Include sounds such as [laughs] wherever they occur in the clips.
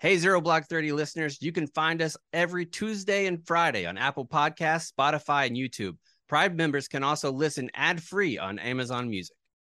Hey, Zero Blog 30 listeners, you can find us every Tuesday and Friday on Apple Podcasts, Spotify, and YouTube. Prime members can also listen ad free on Amazon Music.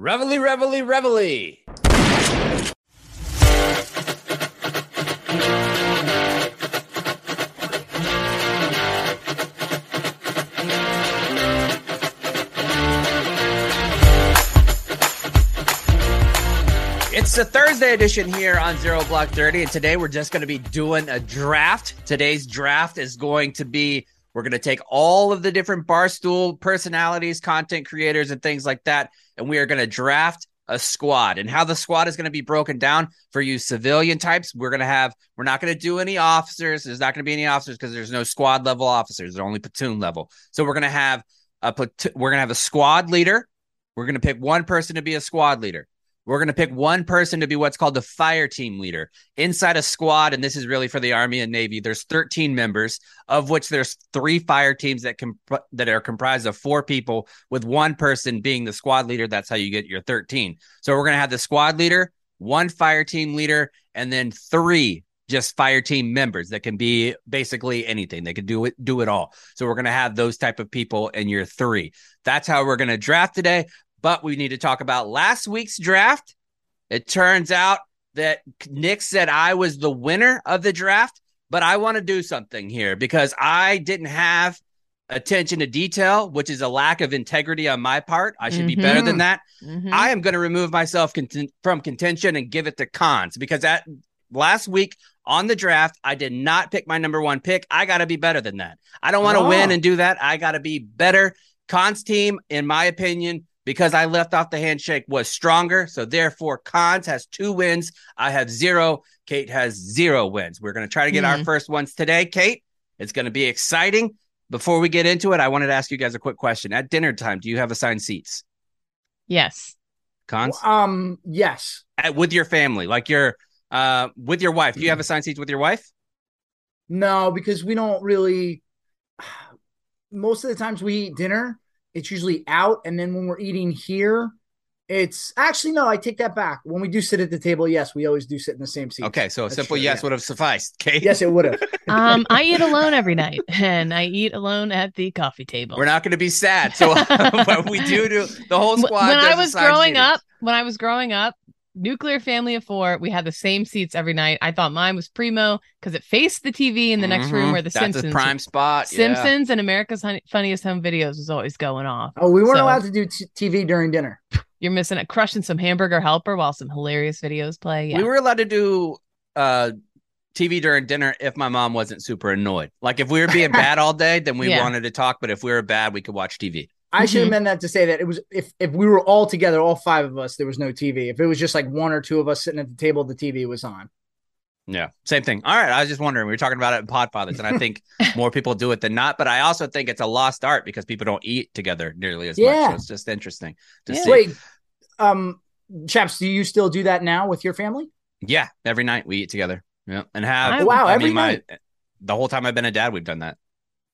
Reveille, reveille, reveille. It's the Thursday edition here on Zero Blog 30, and today we're just going to be doing a draft. Today's draft is going to be we're going to take all of the different Barstool personalities, content creators, and things like that, and we are going to draft a squad. And how the squad is going to be broken down for you civilian types, we're going to have, we're not going to do any officers. There's not going to be any officers because there's no squad level officers, they're only platoon level. So we're going to have a, platoon, we're going to have a squad leader. We're going to pick one person to be a squad leader. We're going to pick one person to be what's called the fire team leader inside a squad. And this is really for the Army and Navy. There's 13 members, of which there's three fire teams that comp- that are comprised of four people, with one person being the squad leader. That's how you get your 13. So we're going to have the squad leader, one fire team leader, and then three just fire team members that can be basically anything. They can do it, do it all. So we're going to have those type of people in your three. That's how we're going to draft today. But we need to talk about last week's draft. It turns out that Nick said I was the winner of the draft, but I want to do something here because I didn't have attention to detail, which is a lack of integrity on my part. I should mm-hmm. be better than that. Mm-hmm. I am going to remove myself cont- from contention and give it to Cons because that last week on the draft, I did not pick my number one pick. I got to be better than that. I don't want to oh. win and do that. I got to be better. Cons team, in my opinion, because I left off the handshake was stronger. So therefore, Cons has two wins. I have zero. Kate has zero wins. We're going to try to get mm. our hmm. first ones today, Kate. It's going to be exciting. Before we get into it, I wanted to ask you guys a quick question. At dinner time, do you have assigned seats? Yes. Cons? Um, yes. At, with your family, like your uh with your wife. Do you have assigned seats with your wife? No, because we don't really [sighs] most of the times we eat dinner it's usually out. And then when we're eating here, it's actually no, I take that back. When we do sit at the table, yes, we always do sit in the same seat. Okay, so a simple true, yes yeah. would have sufficed. [laughs] Okay. Yes, it would have. [laughs] um, I eat alone every night, [laughs] and I eat alone at the coffee table. We're not going to be sad. So we do do the whole squad. When I was growing up, when I was growing up, nuclear family of four. We had the same seats every night. I thought mine was primo because it faced the TV in the next mm-hmm. room where the That's Simpsons prime spot. Simpsons yeah. and America's Funniest Home Videos was always going off. Oh, we weren't so, allowed to do t- TV during dinner. You're missing it. Crushing some hamburger helper while some hilarious videos play. Yeah. We were allowed to do uh TV during dinner if my mom wasn't super annoyed. Like if we were being [laughs] bad all day, then we yeah. wanted to talk. But if we were bad, we could watch TV. I should have mm-hmm. meant that to say that it was if if we were all together, all five of us, there was no TV. If it was just like one or two of us sitting at the table, the TV was on. Yeah, same thing. All right, I was just wondering. We were talking about it in Podfathers, and I think [laughs] more people do it than not. But I also think it's a lost art because people don't eat together nearly as yeah. much. So it's just interesting to yeah. see. Wait, um, chaps, do you still do that now with your family? Yeah, every night we eat together. Yeah, and have oh, wow, I every mean, night. My, the whole time I've been a dad, we've done that.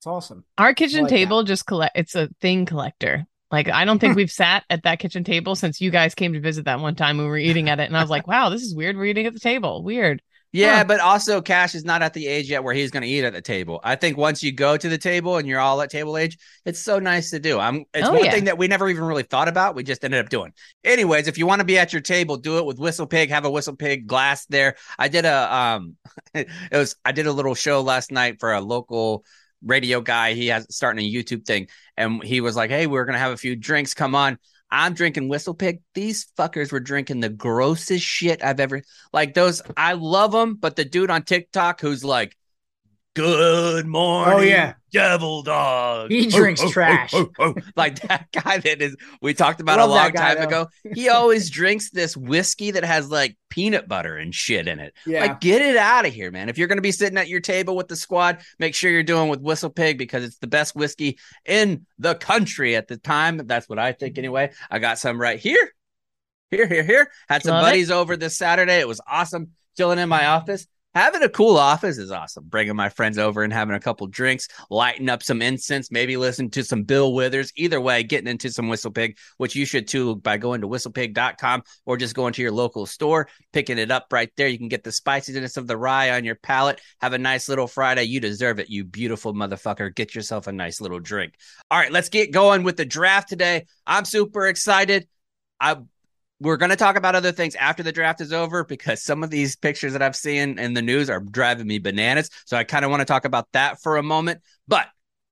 It's awesome. Our kitchen like table that. just collect. It's a thing collector. Like I don't think [laughs] we've sat at that kitchen table since you guys came to visit that one time when we were eating at it, and I was like, "Wow, this is weird. We're eating at the table. Weird." Yeah, huh. but also Cash is not at the age yet where he's going to eat at the table. I think once you go to the table and you're all at table age, it's so nice to do. I'm. It's oh, one yeah. thing that we never even really thought about. We just ended up doing. Anyways, if you want to be at your table, do it with Whistle Pig. Have a Whistle Pig glass there. I did a um, [laughs] it was I did a little show last night for a local radio guy. He has starting a YouTube thing, and he was like, "Hey, we're gonna have a few drinks. Come on." I'm drinking Whistle Pig. These fuckers were drinking the grossest shit I've ever like. Those I love them, but the dude on TikTok who's like Good oh, morning, Oh, yeah. devil dog. He drinks trash. like that [laughs] guy that is we talked about Love a long guy, time though. ago. He [laughs] always drinks this whiskey that has like peanut butter and shit in it. Yeah. Like, get it out of here, man. If you're going to be sitting at your table with the squad, make sure you're doing with Whistle Pig because it's the best whiskey in the country at the time. That's what I think, anyway. I got some right here. Here, here, here. Had some Love it. buddies over this Saturday. It was awesome chilling in my office. Having a cool office is awesome. Bringing my friends over and having a couple drinks, lighting up some incense, maybe listen to some Bill Withers. Either way, getting into some Whistle Pig, which you should too by going to whistlepig.com or just going to your local store, picking it up right there. You can get the spiciness of the rye on your palate. Have a nice little Friday. You deserve it, you beautiful motherfucker. Get yourself a nice little drink. All right, let's get going with the draft today. I'm super excited. I we're going to talk about other things after the draft is over because some of these pictures that I've seen in the news are driving me bananas. So I kind of want to talk about that for a moment. But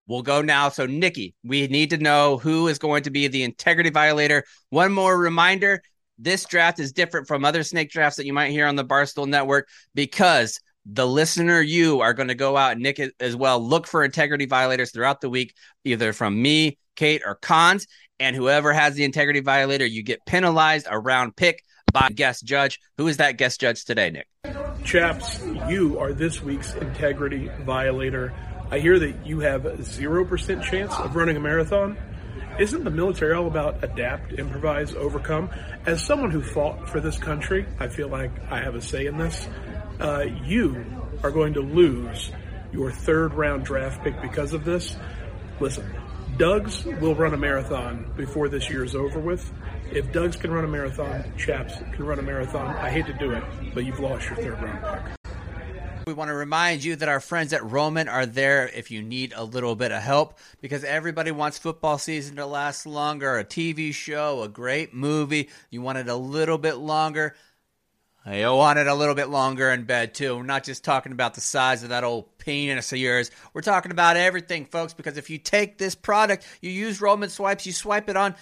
we'll go now. So, Nikki, we need to know who is going to be the integrity violator. One more reminder this draft is different from other snake drafts that you might hear on the Barstool Network because the listener, you are going to go out Nick as well. Look for integrity violators throughout the week, either from me, Kate, or Cons. And whoever has the integrity violator, you get penalized a round pick by guest judge. Who is that guest judge today, Nick? Chaps, you are this week's integrity violator. I hear that you have a 0% chance of running a marathon. Isn't the military all about adapt, improvise, overcome? As someone who fought for this country, I feel like I have a say in this. Uh, you are going to lose your third round draft pick because of this. Listen, Doug's will run a marathon before this year is over with. If Doug's can run a marathon, Chaps can run a marathon. I hate to do it, but you've lost your third round pick. We want to remind you that our friends at Roman are there if you need a little bit of help because everybody wants football season to last longer, a TV show, a great movie. You want it a little bit longer. I want it a little bit longer in bed too. We're not just talking about the size of that old penis of yours. We're talking about everything, folks, because if you take this product, you use Roman swipes, you swipe it on,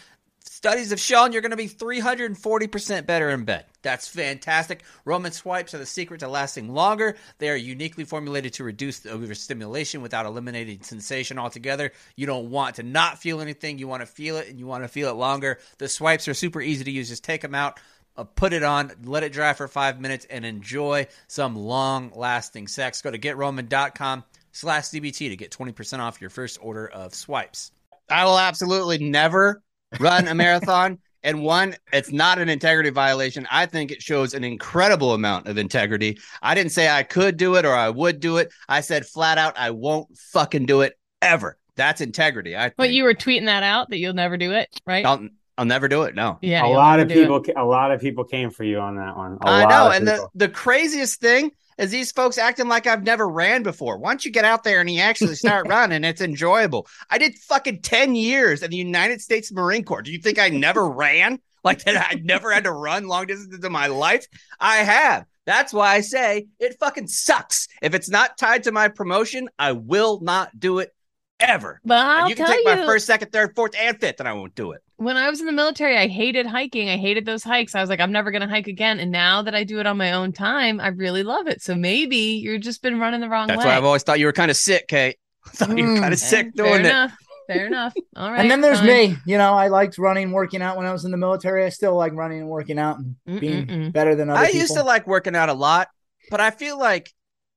Studies have shown you're going to be 340% better in bed. That's fantastic. Roman swipes are the secret to lasting longer. They are uniquely formulated to reduce overstimulation without eliminating sensation altogether. You don't want to not feel anything. You want to feel it and you want to feel it longer. The swipes are super easy to use. Just take them out, uh, put it on, let it dry for five minutes, and enjoy some long lasting sex. Go to getroman.com slash ZBT to get 20% off your first order of swipes. I will absolutely never run a marathon. [laughs] And one, it's not an integrity violation. I think it shows an incredible amount of integrity. I didn't say I could do it or I would do it. I said flat out, I won't fucking do it ever. That's integrity. I But think. you were tweeting that out that you'll never do it, right? I'll, I'll never do it. No. yeah, a lot of do it. people, a lot of people came for you on that one. A I lot know. of And the, people. the craziest thing is these folks acting like I've never ran before. Once you get out there and you actually start [laughs] running, it's enjoyable. I did fucking 10 years in the United States Marine Corps. Do you think I never ran? [laughs] Like that I never had to run long distances in my life? I have. That's why I say it fucking sucks. If it's not tied to my promotion, I will not do it ever. But I'll you can tell take you, my first, second, third, fourth, and fifth, and I won't do it. When I was in the military, I hated hiking. I hated those hikes. I was like, I'm never going to hike again. And now that I do it on my own time, I really love it. So maybe you've just been running the wrong That's way. why I've always thought you were kind of sick, Kate. [laughs] I thought you were Mm. kind of Eh, sick Fair doing it. enough. Fair enough. [laughs] All right. and then there's fine. me. You know, I liked running, working out when I was in the military. I still like running and working out and being Mm-mm-mm. better than other I people. used to like working out a lot, but I feel like,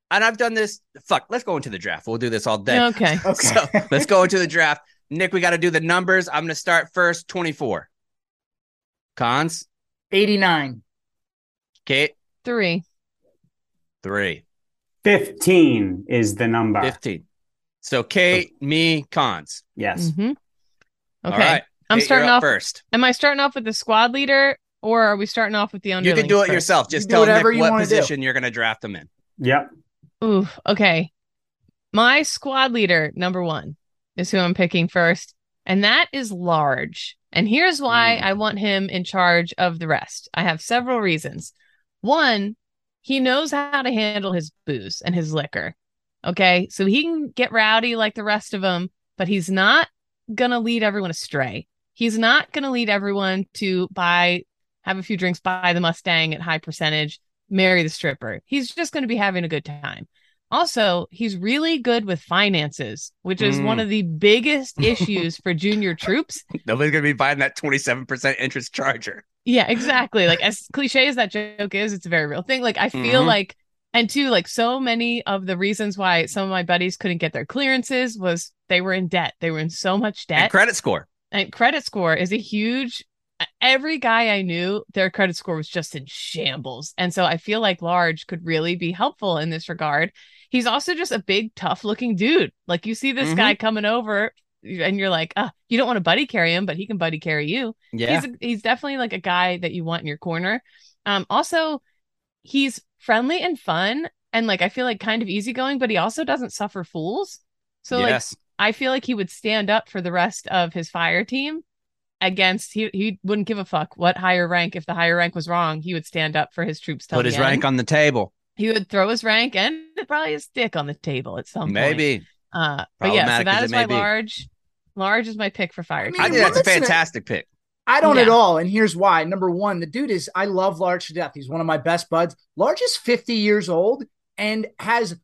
and I've done this. Fuck, let's go into the draft. We'll do this all day. Okay. [laughs] Okay. So let's go into the draft. Nick, we got to do the numbers. I'm going to start first. 24. Cons, 89. Kate, Three. three. 15 is the number. 15. So Kate, me, cons. Yes. Mm-hmm. Okay. All right. I'm Kate, starting off. first. Am I starting off with the squad leader or are we starting off with the under? You can do it first? yourself. Just You tell whatever Nick you what wanna do. position you're going to draft them in. Yep. Ooh, okay. My squad leader, number one, is who I'm picking first, and that is large. And here's why Mm. I want him in charge of the rest. I have several reasons. One, he knows how to handle his booze and his liquor. Okay. So he can get rowdy like the rest of them, but he's not going to lead everyone astray. He's not going to lead everyone to buy, have a few drinks, buy the Mustang at high percentage, marry the stripper. He's just going to be having a good time. Also, he's really good with finances, which is one Mm. of the biggest [laughs] issues for junior troops. [laughs] Nobody's gonna be buying that twenty seven percent interest charger. Yeah, exactly. Like as [laughs] cliche as that joke is, it's a very real thing. Like I feel Mhm. like and two, like so many of the reasons why some of my buddies couldn't get their clearances was they were in debt. They were in so much And debt. credit score. and credit score is a huge every guy I knew, their credit score was just in shambles. And so I feel like Large could really be helpful in this regard. He's also just a big, tough looking dude. Like you see this Mhm. guy coming over and you're like, ah, you don't want to buddy carry him, but he can buddy carry you. Yeah. He's he's definitely like a guy that you want in your corner. Um, also, he's friendly and fun and like I feel like kind of easygoing, but he also doesn't suffer fools. So like. I feel like he would stand up for the rest of his fire team against he he wouldn't give a fuck what higher rank if the higher rank was wrong he would stand up for his troops Put his end. rank on the table. He would throw his rank and [laughs] probably his dick on the table at some point Maybe. uh but yeah so Problematic that as is it my be. large large is my pick for fire I mean, I think that's a fantastic pick. I don't at all. And here's why. Number one, the dude is, I love Large to death. He's one of my best buds. Large is 50 years old and has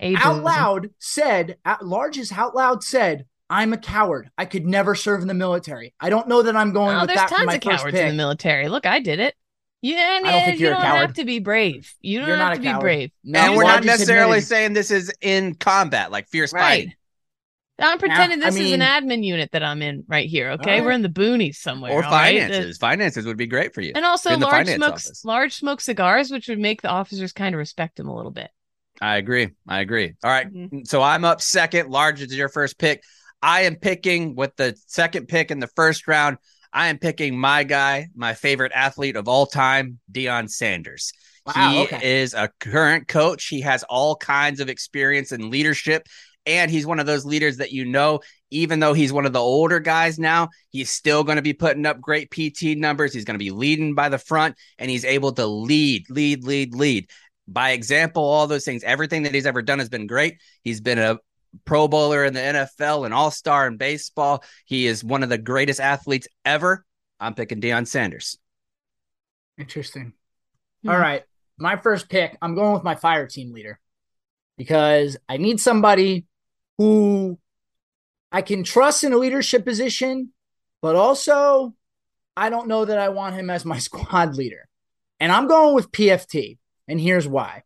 Ageism. out loud said, out, Large has out loud said, I'm a coward. I could never serve in the military. I don't know that I'm going Oh, with there's that for tons my of cowards pick. in the military look i did it yeah I don't think you you're a don't have coward. to be brave you don't You're have not to be coward. brave No, and we're not necessarily admitted- saying this is in combat, like fierce right fighting. I'm pretending I this is an admin unit that I'm in right here. Okay, Alright. we're in the boonies somewhere. Or all right? finances. Finances would be great for you. And also You're in the large smokes office. large smoke cigars, which would make the officers kind of respect him a little bit. I agree. I agree. All right. Mhm. So I'm up second. Large is your first pick. I am picking with the second pick in the first round. I am picking my guy, my favorite athlete of all time, Deion Sanders. Wow, he okay. is a current coach. He has all kinds of experience in leadership. And he's one of those leaders that you know, even though he's one of the older guys now, he's still going to be putting up great PT numbers. He's going to be leading by the front and he's able to lead, lead, lead, lead by example, all those things. Everything that he's ever done has been great. He's been a Pro Bowler in the NFL, an All Star in baseball. He is one of the greatest athletes ever. I'm picking Deion Sanders. Interesting. Hmm. All right. My first pick, I'm going with my fire team leader because I need somebody who I can trust in a leadership position, but also I don't know that I want him as my [laughs] squad leader. And I'm going with PFT. And here's why.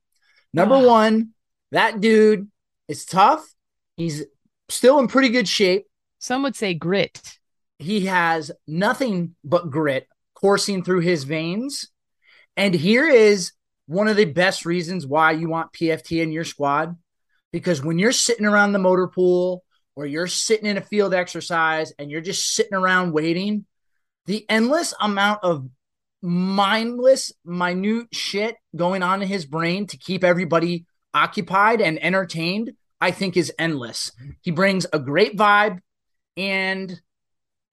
Number Ah. one, that dude is tough. He's still in pretty good shape. Some would say grit. He has nothing but grit coursing through his veins. And here is one of the best reasons why you want PFT in your squad. Because when you're sitting around the motor pool or you're sitting in a field exercise and you're just sitting around waiting, the endless amount of mindless, minute shit going on in his brain to keep everybody occupied and entertained, I think is endless. He brings a great vibe, and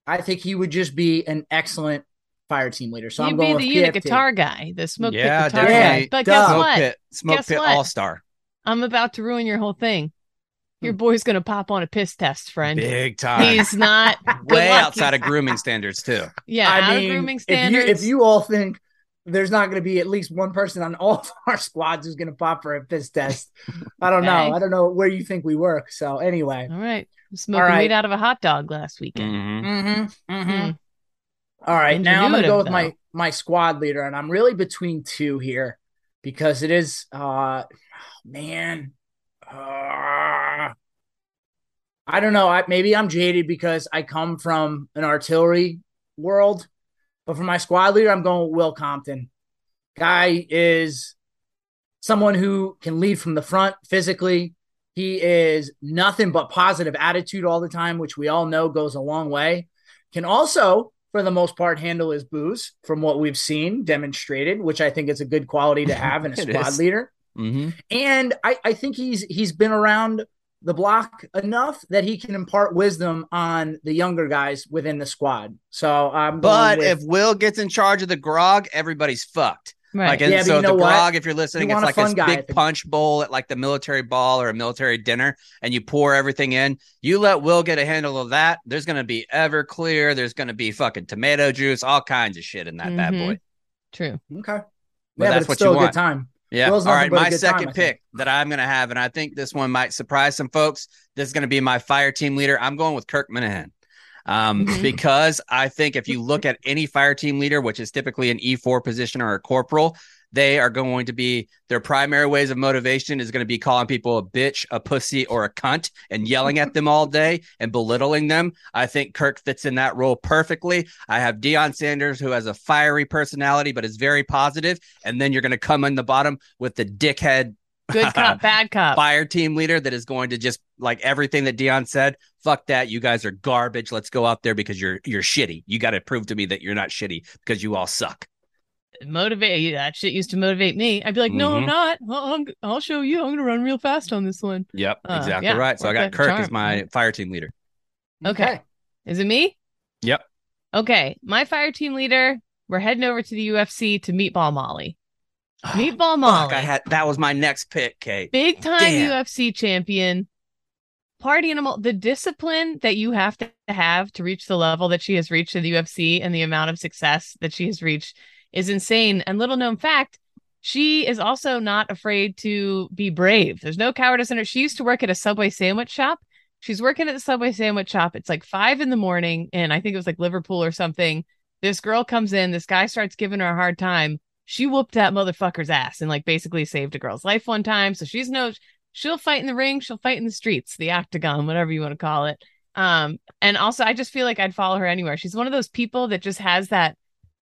I think he would just be an excellent fire team leader. So You'd I'm be the with unit guitar guy, the smoke pit guitar definitely. guy. But Duh. guess Smoke what? Pit, Smoke Guess Pit? All Star. I'm about to ruin your whole thing. Your Hmm. boy's gonna pop on a piss test, friend. Big time. He's not [laughs] Way luck. outside of grooming standards, too. Yeah, I out mean, of grooming if you standards. if you all think there's not going to be at least one person on all of our squads who's going to pop for a piss test, I don't Okay. know. I don't know where you think we work. So anyway, all right, smoking All right. weed out of a hot dog last weekend. Mhm. Mm-hmm, Hmm. All right, now I'm gonna go with Ingenuitive, my my squad leader, and I'm really between two here because it is, uh, man, uh, I don't know. I, maybe I'm jaded because I come from an artillery world, but for my squad leader, I'm going with Will Compton. Guy is someone who can lead from the front physically. He is nothing but positive attitude all the time, which we all know goes a long way. Can also, for the most part, handle his booze from what we've seen demonstrated, which I think is a good quality to have in a [laughs] squad is. leader. Mhm. And I, I think he's he's been around the block enough that he can impart wisdom on the younger guys within the squad. So I'm But going if Will gets in charge of the grog, everybody's fucked. Right. Like, and Yeah, so you know the what? grog, if you're listening, You it's want a like this big punch bowl at like the military ball or a military dinner, and you pour everything in. You let Will get a handle of that. There's going to be Everclear. There's going to be fucking tomato juice, all kinds of shit in that bad Mhm. boy. True. okay, But yeah, that's but it's what still you a want. good time. Yeah. All right. My good time, second pick that I'm going to have, and I think this one might surprise some folks. This is going to be my fire team leader. I'm going with Kirk Minihane. Um, Mhm. because I think if you look at any fire team leader, which is typically an E4 position or a corporal, they are going to be their primary ways of motivation is going to be calling people a bitch, a pussy, or a cunt and yelling at them all day and belittling them. I think Kirk fits in that role perfectly. I have Deion Sanders, who has a fiery personality but is very positive. and then you're going to come in the bottom with the dickhead Good [laughs] cop, bad cop. fire team leader that is going to just like everything that Deion said. Fuck that, you guys are garbage. Let's go out there because you're you're shitty. You got to prove to me that you're not shitty because you all suck. Motivate that shit used to motivate me. I'd be like, no, I'm Mhm. not. I'll, I'm- I'll show you. I'm gonna run real fast on this one. Yep, Uh, exactly yeah, right. So I got that Kirk as my fire team leader. Okay. Is it me? Yep. Okay. My fire team leader. We're heading over to the UFC to Meatball Molly. Meatball Molly. Fuck, I had that was my next pick, Kate. big time Damn. UFC champion, party animal. The discipline that you have to have to reach the level that she has reached in the UFC and the amount of success that she has reached is insane. And little known fact, she is also not afraid to be brave. There's no cowardice in her. She used to work at a Subway sandwich shop. She's working at the Subway sandwich shop. It's like five in the morning, and I think it was like Liverpool or something. This girl comes in. This guy starts giving her a hard time. She whooped that motherfucker's ass and like basically saved a girl's life one time. So she's no, she'll fight in the ring, she'll fight in the streets, the octagon, whatever you want to call it. Um, and also I just feel like I'd follow her anywhere. She's one of those people that just has that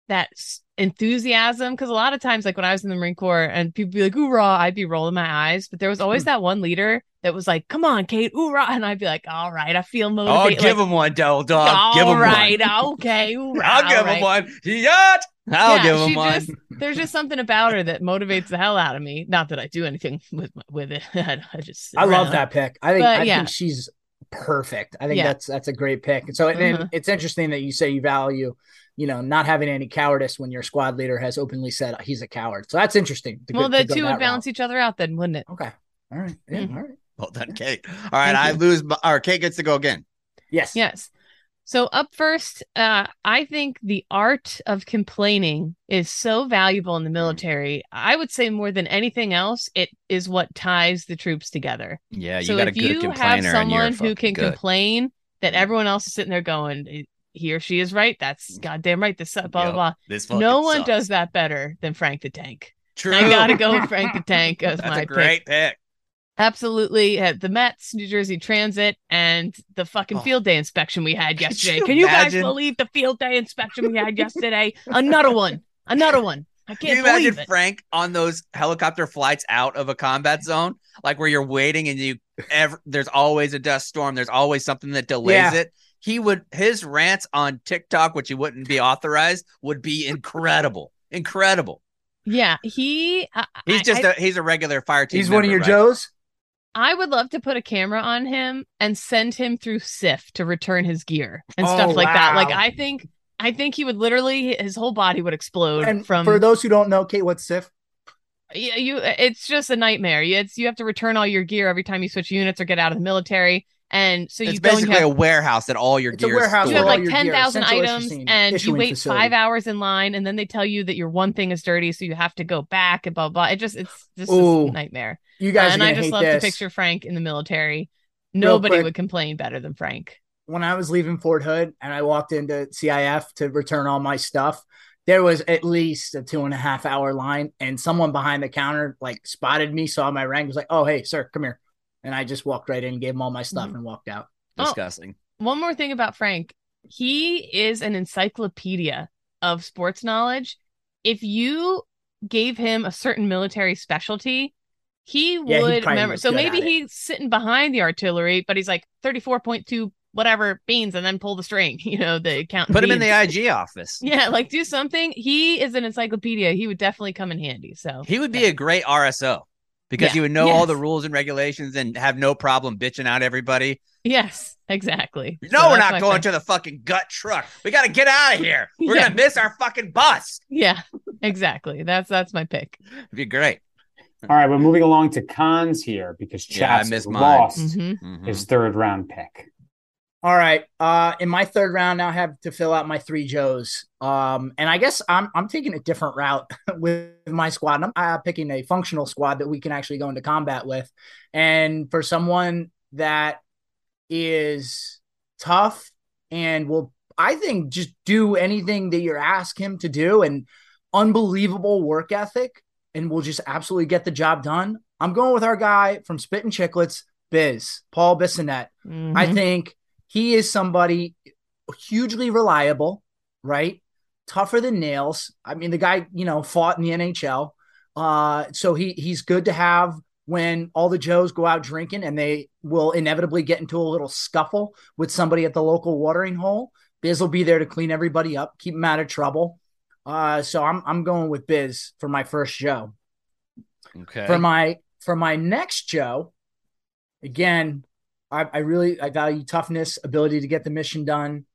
that enthusiasm because a lot of times like when i was in the marine corps and people be like hoorah i'd be rolling my eyes but there was always that one leader that was like come on kate hoorah and i'd be like all right i feel Oh, motivated give like, him one, Devil Dog. [laughs] give him right one. okay hoorah, I'll give all right. him one. Yacht. I'll Yeah, give him one. just- there's just something about her that motivates the hell out of me not that i do anything with with it [laughs] i just I love that pick. I think But, I yeah. think she's perfect. I think Yeah. that's that's a great pick. And so and Mhm. it's interesting that you say you value, you know, not having any cowardice when your squad leader has openly said he's a coward. So that's interesting. to well the to two that would balance route. each other out then wouldn't it Okay. All right. Yeah. Mhm. All right. Well done, Kate. All right, Thank I you. lose. my- Or Kate gets to go again. Yes. Yes. So up first, uh, I think the art of complaining is so valuable in the military. I would say more than anything else, it is what ties the troops together. Yeah, you so got a if good you complainer. have and you're someone who can good. complain that everyone else is sitting there going, he or she is right. That's mm. goddamn right. This blah blah blah. This No one sucks. does that better than Frank the Tank. True. I gotta go with Frank the [laughs] Tank as That's my a pick. great pick. Absolutely. At the Mets, New Jersey Transit, and the fucking Oh. field day inspection we had [laughs] yesterday. you Can you guys believe the field day inspection we had yesterday? Another one. Another one. I Can can't you imagine it. Frank on those helicopter flights out of a combat zone, like where you're waiting and you ever there's always a dust storm, there's always something that delays Yeah. it. He would his rants on TikTok, which he wouldn't be authorized, would be incredible, incredible. Yeah, he. I, He's just I, a he's a regular fire team. He's one of your right? Joes. I would love to put a camera on him and send him through CIF to return his gear and Oh, stuff like that. Like. I think, I think he would literally his whole body would explode And from. for those who don't know, Kate, what's CIF? you, you it's just a nightmare. It's you have to return all your gear every time you switch units or get out of the military. And so It's you go and you basically have a warehouse that all your gear is warehouse you have like your ten gear, thousand central items, and you wait facility. five hours in line, and then they tell you that your one thing is dirty, so you have to go back and blah blah. It just it's just Ooh, a nightmare. You guys and I just love this. to picture Frank in the military. Nobody would complain better than Frank. when I was leaving Fort Hood and I walked into CIF to return all my stuff, there was at least a two and a half hour line, and someone behind the counter like spotted me, saw my rank, was like, "Oh, hey, sir, come here," and I just walked right in, gave him all my stuff, Mhm. and walked out. Oh. Disgusting. One more thing about Frank. He is an encyclopedia of sports knowledge. If you gave him a certain military specialty, he he'd would remember. So maybe at it. he's sitting behind the artillery, but he's like 34.2 whatever beans and then pull the string, [laughs] you know, the count. Put him in the. IG office. [laughs] Yeah, like do something. He is an encyclopedia. He would definitely come in handy. So He would be a great RSO because Yeah. he would know all the rules and regulations and have no problem bitching out everybody. yes, exactly. No, So we're not going to the fucking gut truck. We got to get out of here. We're Yeah. gonna miss our fucking bus. Yeah, exactly. That's that's my pick. It'd be great. All right, we're moving along to cons here because Yeah, I Chats missed lost Mhm. Mhm. his third round pick. All right. Uh, in my third round, now I have to fill out my three Joes. Um, and I guess I'm I'm taking a different route [laughs] with my squad. I'm uh, picking a functional squad that we can actually go into combat with. And for someone that is tough and will, I think, just do anything that you ask him to do, and unbelievable work ethic, and will just absolutely get the job done. I'm going with our guy from Spit and Chicklets, Biz, Paul Bissonnette. Mhm. I think he is somebody hugely reliable, right? Tougher than nails. I mean, the guy, you know, fought in the NHL. Uh, so he he's good to have when all the Joes go out drinking and they will inevitably get into a little scuffle with somebody at the local watering hole. Biz will be there to clean everybody up, keep them out of trouble. Uh, so I'm I'm going with Biz for my first Joe. Okay. For my for my next Joe, again, I, I really I value toughness, ability to get the mission done,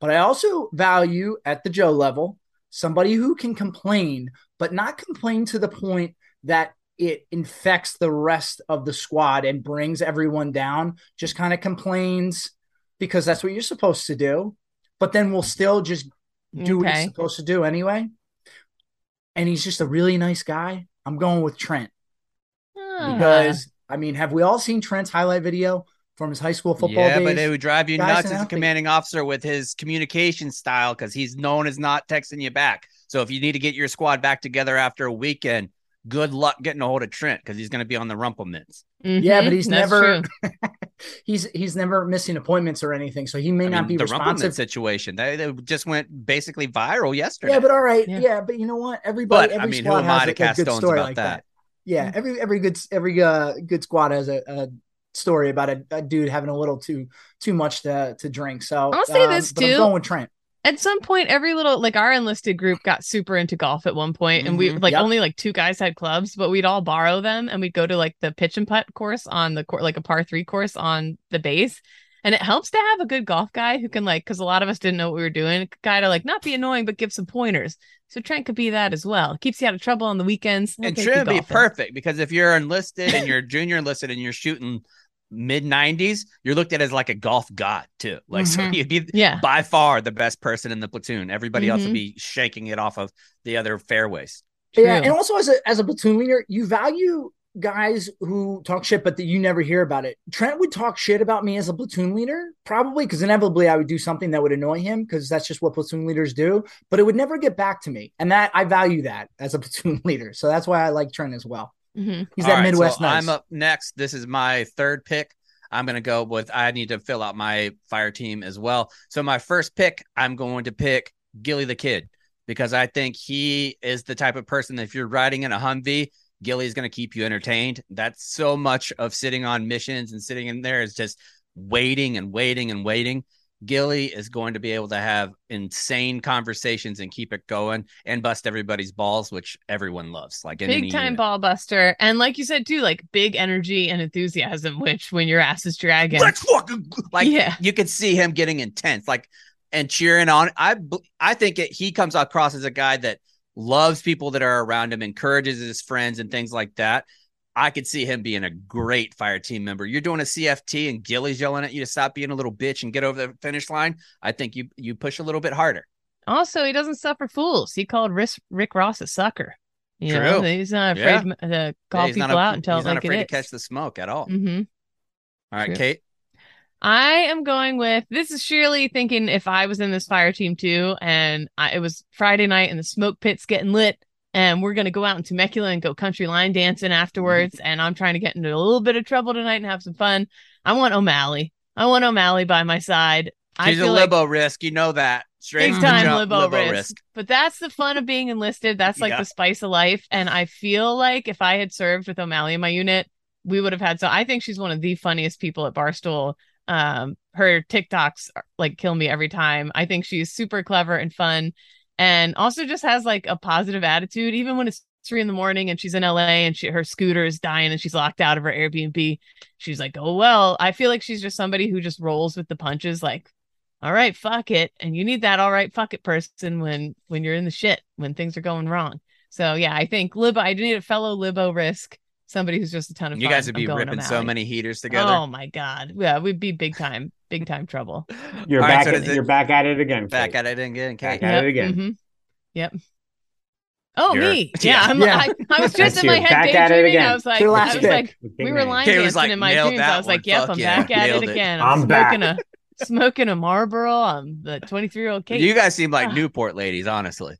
but I also value at the Joe level somebody who can complain, but not complain to the point that it infects the rest of the squad and brings everyone down. Just kind of complains because that's what you're supposed to do, but then we'll still just do what Okay. he's supposed to do anyway. And he's just a really nice guy. I'm going with Trent Ah. because I mean, have we all seen Trent's highlight video from his high school football yeah, days? but it would drive you Guy's nuts as a commanding officer with his communication style because he's known as not texting you back. So if you need to get your squad back together after a weekend, good luck getting a hold of Trent because he's going to be on the Rumple Minze. Yeah, but he's that's never [laughs] he's he's never missing appointments or anything, so he may I not mean, be the responsive. Situation they, they just went basically viral yesterday. Yeah, but all right, Yeah. yeah. but you know what? Everybody, But, I every mean, who squad am I has to a, a cast good stones story about like that? that. Yeah, every every good every uh, good squad has a, a story about a, a dude having a little too too much to to drink. So I'll say um, this, but I'm too. going with Trent. At some point, every little like our enlisted group got super into golf at one point, and we Mhm. like Yep. only like two guys had clubs, but we'd all borrow them, and we'd go to like the pitch and putt course on the court, like a par three course on the base. And it helps to have a good golf guy who can like, because a lot of us didn't know what we were doing, a guy to like not be annoying but give some pointers. So Trent could be that as well. Keeps you out of trouble on the weekends. He'll and Trent would be golfing. perfect because if you're enlisted and you're junior enlisted and you're shooting mid 90s, you're looked at as like a golf god too. Like so Mhm. you'd be Yeah. by far the best person in the platoon. Everybody else Mhm. would be shaking it off of the other fairways. Yeah, and also as a as a platoon leader, you value guys who talk shit, but that you never hear about it. Trent would talk shit about me as a platoon leader, probably because inevitably I would do something that would annoy him because that's just what platoon leaders do. But it would never get back to me, and that I value that as a [laughs] platoon leader. So that's why I like Trent as well. Mhm. He's All that right, Midwest so nice. I'm up next. This is my third pick. I'm going to go with, I need to fill out my fire team as well. So my first pick, I'm going to pick Gillie the Kid because I think he is the type of person that if you're riding in a Humvee, Gillie is going to keep you entertained. That's so much of sitting on missions and sitting in there is just waiting and waiting and waiting. Gillie is going to be able to have insane conversations and keep it going and bust everybody's balls, which everyone loves. Like in Big time unit. ball buster. And like you said too, like big energy and enthusiasm, which when your ass is dragging. Let's fucking like Yeah. you could see him getting intense, like and cheering on. I I think it, he comes across as a guy that loves people that are around him, encourages his friends and things like that. I could see him being a great fire team member. You're doing a CFT and Gillie's yelling at you to stop being a little bitch and get over the finish line. I think you you push a little bit harder. Also, he doesn't suffer fools. He called Rick, Rick Ross a sucker. You know, True. he's not Yeah. afraid to uh, Yeah, call people a- out and tell he's not like afraid to catch the smoke at all. hmm All right, True. Kate. I am going with this is Shirley thinking if I was in this fire team too, and I, it was Friday night and the smoke pit's getting lit, and we're gonna go out in Temecula and go country line dancing afterwards, and I'm trying to get into a little bit of trouble tonight and have some fun. I want O'Malley. I want O'Malley by my side. I She's a feel like libo risk. You know that. Straight big time jump, libo, risk. But that's the fun of being enlisted. That's like Yeah. the spice of life. And I feel like if I had served with O'Malley in my unit, we would have had so I think she's one of the funniest people at Barstool. Um, her TikToks are, like kill me every time. I think she's super clever and fun and also just has like a positive attitude, even when it's three in the morning and she's in LA and she her scooter is dying and she's locked out of her Airbnb. She's like, Oh well, I feel like she's just somebody who just rolls with the punches, like all right, fuck it. And you need that all right, fuck it person when when you're in the shit, when things are going wrong. So yeah, I think Libo I need a fellow Libo risk somebody who's just a ton of You fun. guys would be ripping so many heaters together. Oh my god, yeah, we'd be big time, big time trouble. [laughs] You're All right, back. so at, it- you're back at it again. Back Kate. at it again, Kate. Back Kate. at it again. mhm. Yep. Oh You're- me, [laughs] Yeah. yeah. I'm, Yeah. I, I was [laughs] just That's in my you. head Back at it daydreaming. again. I was like, I was pick. like, we were name. line was dancing like, in my dreams. I was like, yep, Fuck I'm yeah, back at it nailed it. again. I'm I'm back. smoking a smoking a Marlboro. I'm the 23 year old Kate. You guys seem like Ah. Newport ladies, honestly.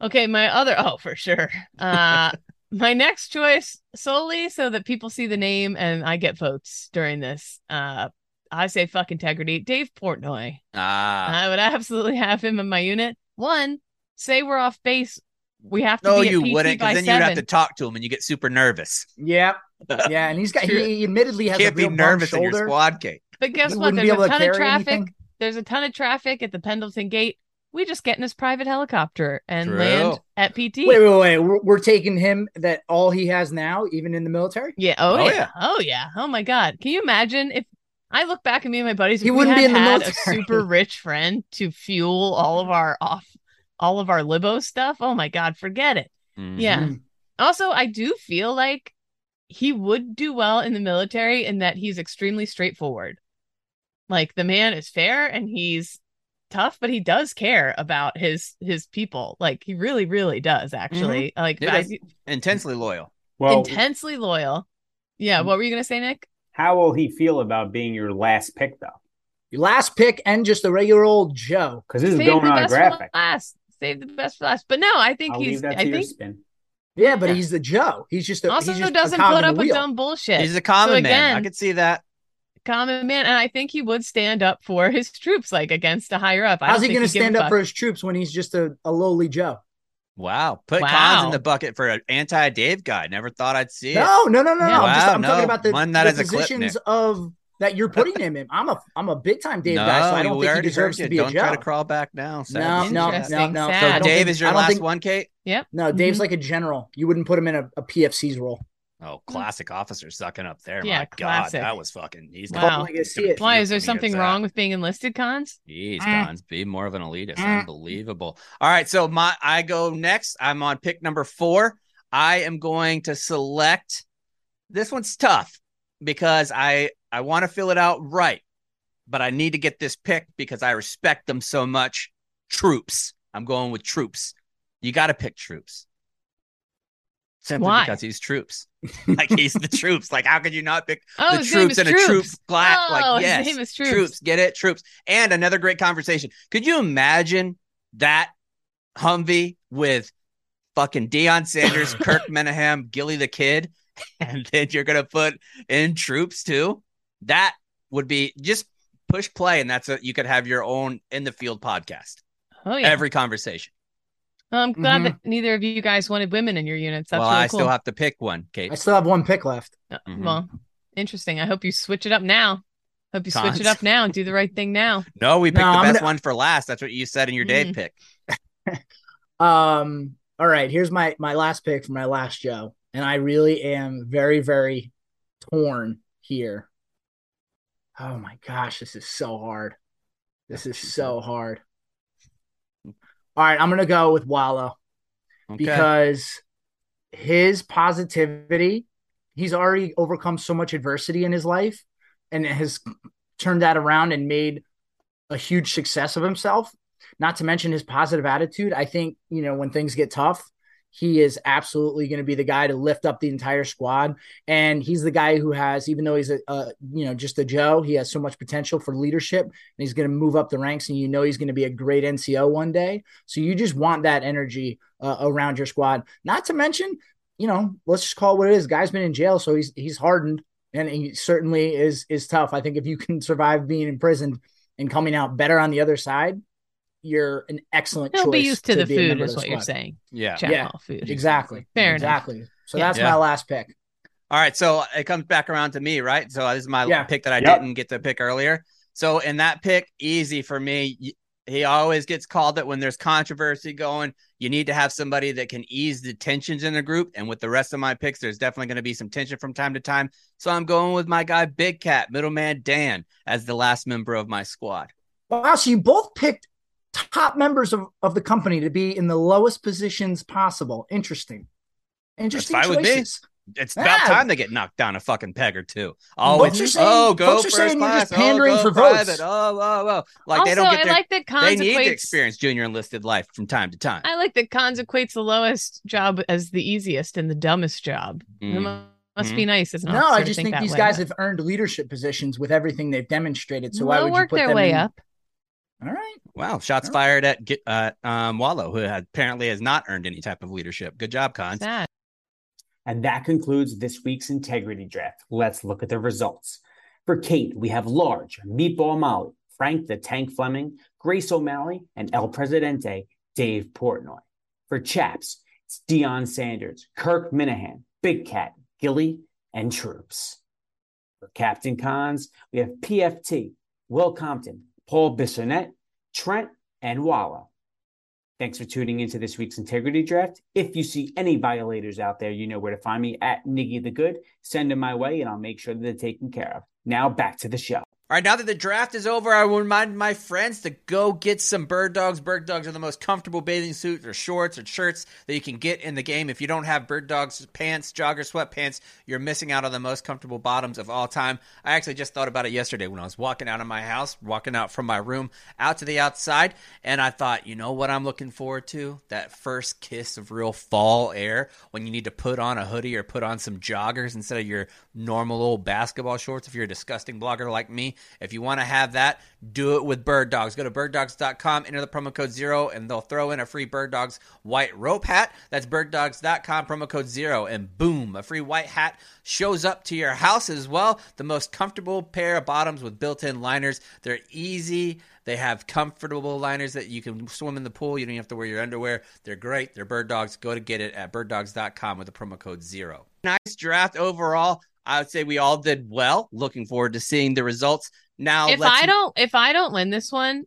Okay, my other oh for sure. Uh my next choice solely so that people see the name and I get votes during this. Uh I say fuck integrity. Dave Portnoy. Ah. I would absolutely have him in my unit. One, say we're off base. We have to No, be you PT wouldn't, because then you'd have to talk to him and you get super nervous. Yeah, [laughs] yeah, and he's got True. he, he admittedly has Can't a be real bum nervous in your shoulder. squad, Kate. But guess He what? wouldn't There's be a able to ton of carry traffic. anything. There's a ton of traffic at the Pendleton Gate. We just get in his private helicopter and True. land at PT. Wait, wait, wait. We're, we're taking him that all he has now, even in the military. Yeah. Oh, Oh, yeah. yeah. Oh yeah. Oh my God. Can you imagine if I look back at me and my buddies? If He we wouldn't had be in the had a military. super rich friend to fuel all of our off, all of our libo stuff. Oh my God. Forget it. Yeah. Mhm. Also, I do feel like he would do well in the military in that he's extremely straightforward. Like the man is fair and he's tough, but he does care about his his people. Like he really, really does mm-hmm. actually. Like I- Intensely loyal. Well, intensely loyal. Yeah. Mm-hmm. What were you gonna say, Nick? how will he feel about being your last pick, though? Your last pick and just a regular old Joe. Because this is Save going the on a best for graphic. last. Save the best for last. But no, I think I'll he's. leave that to I your think spin. Yeah, but Yeah. he's the Joe. He's just a, also he's just doesn't a put in the up with dumb bullshit. He's a common man. I could see that. Common man, and I think he would stand up for his troops, like against a higher up. I How's he going to he'd give a stand up for his troops when he's just a, a lowly Joe? Wow. Put Wow. cons in the bucket for an anti Dave guy. Never thought I'd see it. No, no, no, no, Yeah. no. I'm, just, I'm no. talking about the, Run that the as clip, positions Nick. of that you're putting him in. I'm a I'm a big time Dave no, guy, so I don't think he deserves heard to you. be Don't a Joe. try to crawl back now. No, Sad. no, no, Interesting. no. Sad. So Dave think- is your last think- one, Kate? Yep. No, Dave's Mhm. like a general. You wouldn't put him in a, a PFC's role. Oh, classic officer sucking up there. Yeah, My classic. God, that was fucking. He's Wow. gonna- Like I he's see gonna it. Why is there something wrong that. with being enlisted, cons? Jeez, Mm. Cons, be more of an elitist. Mm. Unbelievable. All right, so my I go next. I'm on pick number four. I am going to select. This one's tough because I I want to fill it out right, but I need to get this pick because I respect them so much. Troops. I'm going with troops. You got to pick troops. Simply Why? because he's troops. [laughs] like he's the troops. Like how could you not pick Oh, the troops is and Troops. a troop glass. Oh, like his yes, name is Troops. Get it? Troops. And another great conversation. Could you imagine that Humvee with fucking Deion Sanders, [laughs] Kirk Minihane, Gillie the Kid, [laughs] and then you're gonna put in troops too? That would be just push play, and that's a you could have your own in the field podcast. Oh yeah. Every conversation. Well, I'm glad Mhm. that neither of you guys wanted women in your units. That's well, really I cool. still have to pick one, Kate. I still have one pick left. Uh, Mhm. Well, interesting. I hope you switch it up now. Hope you switch it up now and do the right thing now. [laughs] No, we picked No, the I'm best gonna- one for last. That's what you said in your Dave Mm. pick. [laughs] Um, all right, here's my my last pick for my last Joe, and I really am very very torn here. Oh my gosh, this is so hard. This is so hard. All right, I'm gonna go with Wallo Okay. because his positivity, he's already overcome so much adversity in his life and has turned that around and made a huge success of himself. Not to mention his positive attitude. I think, you know, when things get tough, he is absolutely going to be the guy to lift up the entire squad. And he's the guy who has, even though he's a, a you know, just a Joe, he has so much potential for leadership and he's going to move up the ranks. And you know, he's going to be a great NCO one day. So you just want that energy uh, around your squad. Not to mention, you know, let's just call it what it is. Guy's been in jail, so he's he's hardened, and he certainly is is tough. I think if you can survive being imprisoned and coming out better on the other side, you're an excellent He'll choice. be used to, the food, is what you're saying. yeah. Chow Yeah. food. Exactly. Fair enough. exactly. So Yeah. that's Yeah. my last pick. All right, so it comes back around to me, right? So this is my Yeah. pick that I Yep. didn't get to pick earlier. So in that pick, easy for me. He always gets called it when there's controversy going. You need to have somebody that can ease the tensions in the group. And with the rest of my picks, there's definitely going to be some tension from time to time. So I'm going with my guy Big Cat, middleman Dan, as the last member of my squad. Wow, so you both picked top members of, of the company to be in the lowest positions possible. Interesting. Interesting fine with me. choices. It's about Yeah. time they get knocked down a fucking peg or two. Always, saying- oh, go folks are first saying you're just pandering oh, go for votes. private, oh, oh, oh. Like also, they don't get I like that Cons they need equates- to experience junior enlisted life from time to time. I like that Cons equates the lowest job as the easiest and the dumbest job. It Mm. mu- must be nice as an No, I just think think these way, guys but have earned leadership positions with everything they've demonstrated. So why they'll would you put their them way in- up. All right. Wow, shots Yeah. fired at Gi- uh, um, Wallo, who apparently has not earned any type of leadership. Good job, Cons. Sad. And that concludes this week's integrity draft. Let's look at the results. For Kate, we have Large, Meatball Molly, Frank the Tank Fleming, Grace O'Malley, and El Presidente, Dave Portnoy. For Chaps, it's Dion Sanders, Kirk Minahan, Big Cat, Gilly, and Troops. For Captain Cons, we have PFT, Will Compton, Paul Bissonnette, Trent, and Wallo. Thanks for tuning into this week's Integrity Draft. If you see any violators out there, you know where to find me at Niggy the Good. Send them my way and I'll make sure that they're taken care of. Now back to the show. All right, now that the draft is over, I will remind my friends to go get some bird dogs. Bird dogs are the most comfortable bathing suits or shorts or shirts that you can get in the game. If you don't have bird dogs pants, jogger sweatpants, you're missing out on the most comfortable bottoms of all time. I actually just thought about it yesterday when I was walking out of my house, walking out from my room out to the outside, and I thought, you know what I'm looking forward to? That first kiss of real fall air when you need to put on a hoodie or put on some joggers instead of your normal old basketball shorts if you're a disgusting blogger like me. If you want to have that, do it with Bird Dogs. Go to birddogs.com, enter the promo code zero, and they'll throw in a free Bird Dogs white rope hat. That's birddogs.com, promo code zero, and boom, a free white hat shows up to your house as well. The most comfortable pair of bottoms with built in liners. They're easy. They have comfortable liners that you can swim in the pool. You don't have to wear your underwear. They're great. They're Bird Dogs. Go to get it at birddogs.com with the promo code zero. Nice draft overall. I would say we all did well. Looking forward to seeing the results. Now, If let's I don't, if I don't win this one,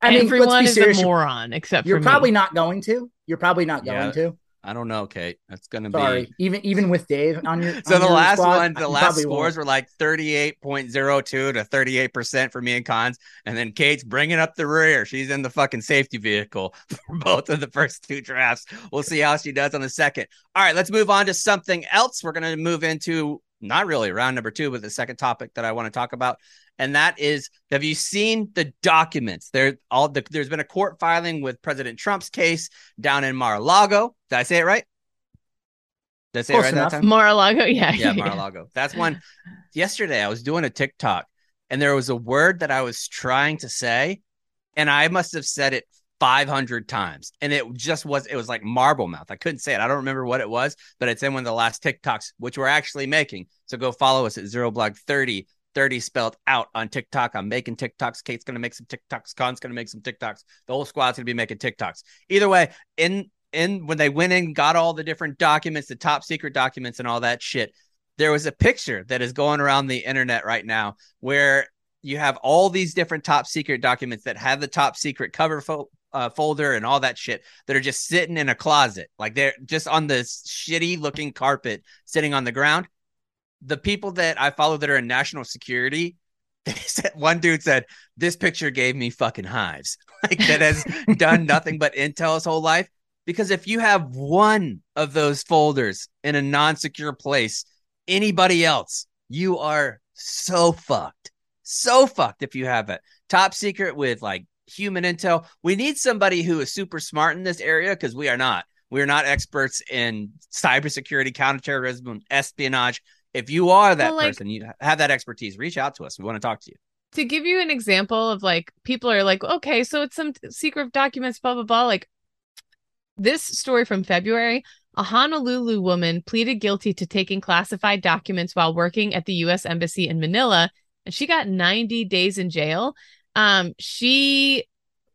I mean, let's everyone be is serious. a moron except You're for probably me. not going to. You're probably not Yeah. going to. I don't know, Kate. That's gonna Sorry. be Even even with Dave on your [laughs] so on the your last one, the last scores won't. were like 38.02 to 38% for me and Cons. And then Kate's bringing up the rear. She's in the fucking safety vehicle [laughs] for both of the first two drafts. We'll see how she does on the second. All right, let's move on to something else. We're going to move into not really round number two, but the second topic that I want to talk about. And that is have you seen the documents? There all the, there's been a court filing with President Trump's case down in Mar-a-Lago. Did I say it right? Did I say Close it right enough. that time? Mar-a-Lago, yeah, yeah, Mar-a-Lago. That's one. Yesterday, I was doing a TikTok, and there was a word that I was trying to say, and I must have said it 500 times, and it just was. It was like marble mouth. I couldn't say it. I don't remember what it was, but it's in one of the last TikToks, which we're actually making. So go follow us at Zero Blog 30. 30 spelled out on TikTok. I'm making TikToks. Kate's gonna make some TikToks. Con's gonna make some TikToks. The whole squad's gonna be making TikToks. Either way, in in when they went in, got all the different documents, the top secret documents, and all that shit. There was a picture that is going around the internet right now where you have all these different top secret documents that have the top secret cover fo- uh, folder and all that shit that are just sitting in a closet, like they're just on this shitty looking carpet sitting on the ground. The people that I follow that are in national security, [laughs] they said one dude said this picture gave me fucking hives, [laughs] like that has done nothing but intel his whole life. Because if you have one of those folders in a non-secure place, anybody else, you are so fucked. So fucked if you have it. Top secret with like human intel. We need somebody who is super smart in this area because we are not. We are not experts in cybersecurity, counterterrorism, espionage. If you are that Well, like- person, you have that expertise, reach out to us. We want to talk to you. to give you an example of like people are like, okay, so it's some secret documents, blah blah blah. Like this story from February, a Honolulu woman pleaded guilty to taking classified documents while working at the U.S. Embassy in Manila, and she got 90 days in jail. Um, she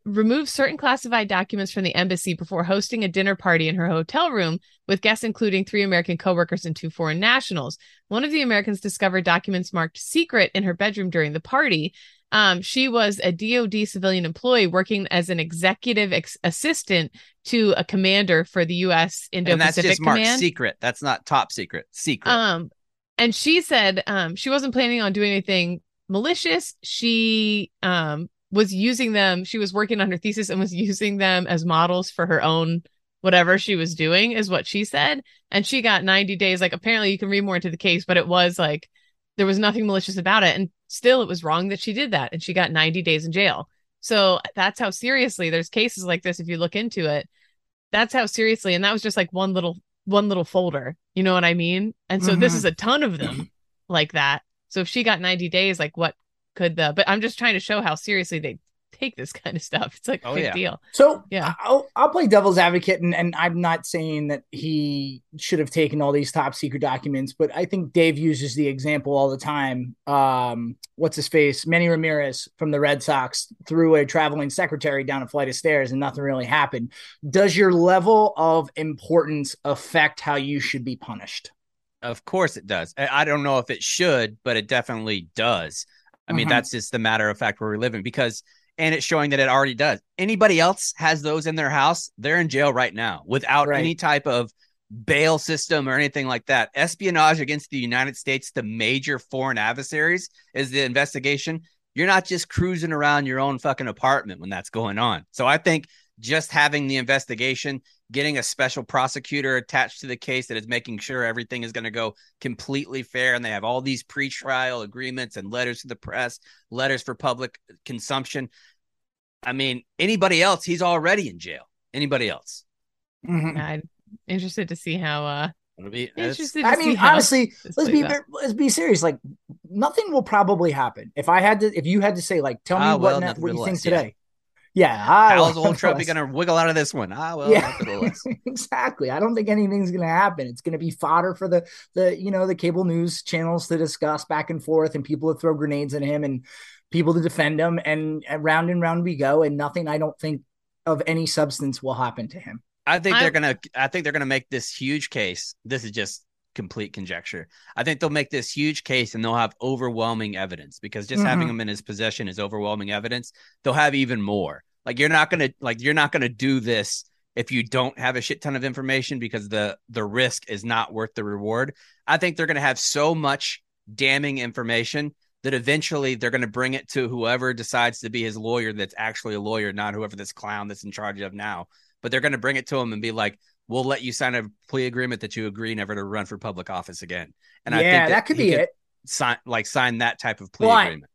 removed certain classified documents from the embassy before hosting a dinner party in her hotel room with guests including three American coworkers and two foreign nationals. One of the Americans discovered documents marked secret in her bedroom during the party. Um, she was a DoD civilian employee working as an executive ex- assistant to a commander for the U.S. and that's Indo-Pacific just marked Command. secret. That's not top secret. Secret. Um, and she said um, she wasn't planning on doing anything malicious. She um, was using them. She was working on her thesis and was [laughs] using them as models for her own whatever she was doing is what she said and she got 90 days like apparently you can read more into the case but it was like there was nothing malicious about it. And still it was wrong that she did that. And she got 90 days in jail. So that's how seriously there's cases like this if you look into it that's how seriously and that was just like one little one little folder. You know what i mean? And so this Mhm. is a ton of them like that. So if she got 90 days like what could the but i'm just trying to show how seriously they take this kind of stuff it's like a Oh, big yeah. deal So Yeah. I'll I'll play devil's advocate, and, and I'm not saying that he should have taken all these top secret documents, but I think Dave uses the example all the time. Um, what's his face? Manny Ramirez from the Red Sox threw a traveling secretary down a flight of stairs, and nothing really happened. Does your level of importance affect how you should be punished? Of course it does. I I don't know if it should, but it definitely does. I mean, Mhm. that's just the matter of fact where we're living because, and it's showing that it already does. Anybody else has those in their house, they're in jail right now without Right. any type of bail system or anything like that. Espionage against the United States, the major foreign adversaries, is the investigation. You're not just cruising around your own fucking apartment when that's going on. So I think just having the investigation, getting a special prosecutor attached to the case that is making sure everything is going to go completely fair and they have all these pre-trial agreements and letters to the press, letters for public consumption. I mean, anybody else, he's already in jail. Anybody else? Mhm. i'm interested to see how uh It'll be it's- interested I mean, honestly, let's be out. let's be serious. Like nothing will probably happen. If I had to, if you had to say, like, tell me Ah, what well, ne- what you think nevertheless, today. Yeah, I how's old Trumpy nonetheless. [laughs] going to wiggle out of this one? Ah, well, yeah, [laughs] exactly. I don't think anything's going to happen. It's going to be fodder for the the you know the cable news channels to discuss back and forth, and people to throw grenades at him, and people to defend him, and, and round and round we go, and nothing. I don't think of any substance will happen to him. I think I- they're gonna. I think they're gonna make this huge case. This is just complete conjecture. I think they'll make this huge case, and they'll have overwhelming evidence because just having Mhm. him in his possession is overwhelming evidence. They'll have even more. Like you're not gonna like you're not gonna do this if you don't have a shit ton of information because the the risk is not worth the reward. I think they're gonna have so much damning information that eventually they're going to bring it to whoever decides to be his lawyer that's actually a lawyer, not whoever this clown that's in charge of now but they're going to bring it to him and be like, "We'll let you sign a plea agreement that you agree never to run for public office again." And I yeah, think that, could he be it. Sign like sign that type of plea But- agreement.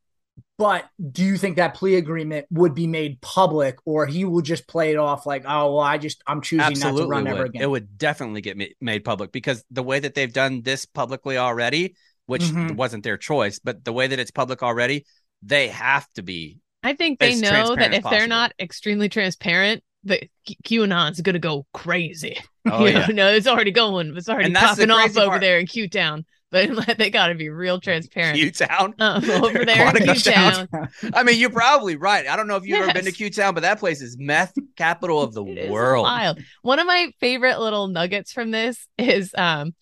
But do you think that plea agreement would be made public, or he will just play it off like, "Oh, well, I just I'm choosing not to run would. ever again." it would definitely get ma- made public because the way that they've done this publicly already, which Mhm. wasn't their choice, but the way that it's public already, they have to be. I think they know that as if they're not extremely transparent, the Q- QAnon's going to go crazy. Oh [laughs] you yeah, know, it's already going. It's already And that's the popping off crazy over part. there in Q Town. But they [laughs] got to be real transparent. Q Town. [laughs] Um, [laughs] over there in Q Town. I mean, you're probably right. I don't know if you've ever been to Q Town, but that place is meth capital of the It world. wild. One of my favorite little nuggets from this is um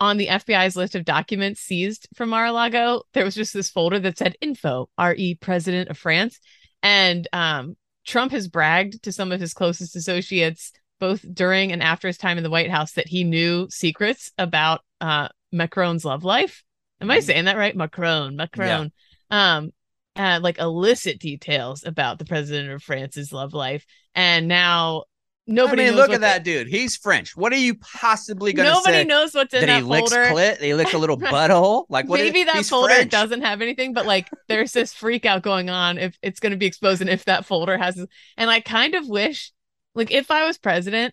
on the FBI's list of documents seized from Mar-a-Lago, there was just this folder that said info, RE President of France. And um Trump has bragged to some of his closest associates, both during and after his time in the White House, that he knew secrets about uh Macron's love life. Am I Mhm. saying that right? Macron, Macron. Um uh, like illicit details about the president of France's love life. And now nobody I mean, knows look at that dude. He's French. What are you possibly going to say? Nobody knows what's in that that he licks folder. clit? He licks a little [laughs] butthole. Like what? Maybe is, that he's folder French. doesn't have anything, but like there's this freak out going on if it's going to be exposed and if that folder has. And I kind of wish, like, if I was president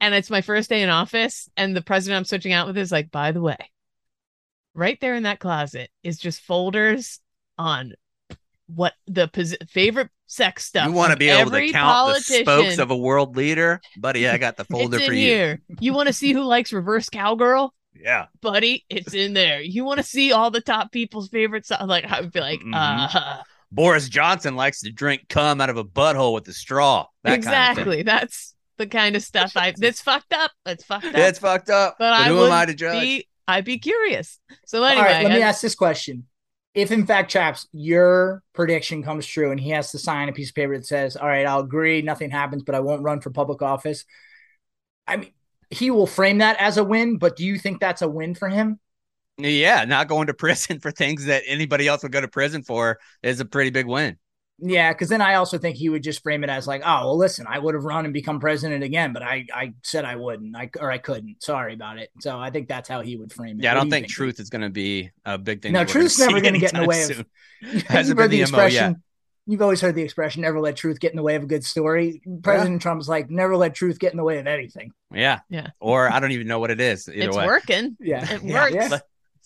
and it's my first day in office and the president I'm switching out with is like, by the way, right there in that closet is just folders on what the favorite sex stuff. You want to be able to count the spokes of a world leader, buddy? I got the folder for you. here. You want to see who likes reverse cowgirl? Yeah, buddy, it's in there. You want to see all the top people's favorite stuff? Like I would be like, Mhm. uh, Boris Johnson likes to drink cum out of a butthole with a straw. That exactly. Kind of. That's the kind of stuff I. [laughs] That's fucked up. That's fucked up. It's fucked up. but But, I who would am I to judge? be. I'd be curious. So anyway, right, let me ask this question. If in fact, chaps, your prediction comes true and he has to sign a piece of paper that says, All right, I'll agree, nothing happens, but I won't run for public office. I mean, he will frame that as a win, but do you think that's a win for him? Yeah, not going to prison [laughs] for things that anybody else would go to prison for is a pretty big win. Yeah, because then I also think he would just frame it as like, oh well, listen, I would have run and become president again, but I I said I wouldn't, I or I couldn't. Sorry about it. So I think that's how he would frame it. Yeah, I don't do you think, truth is going to be a big thing. No, that we're gonna truth's never going to get in the way of. soon. [laughs] You've Hasn't heard been the the MO yet. expression. You've always heard the expression, "Never let truth get in the way of a good story." President Trump's like, "Never let truth get in the way of anything." Yeah, Yeah. Or I don't even know what it is. Either it's way. working. Yeah, It Yeah. works. Yeah.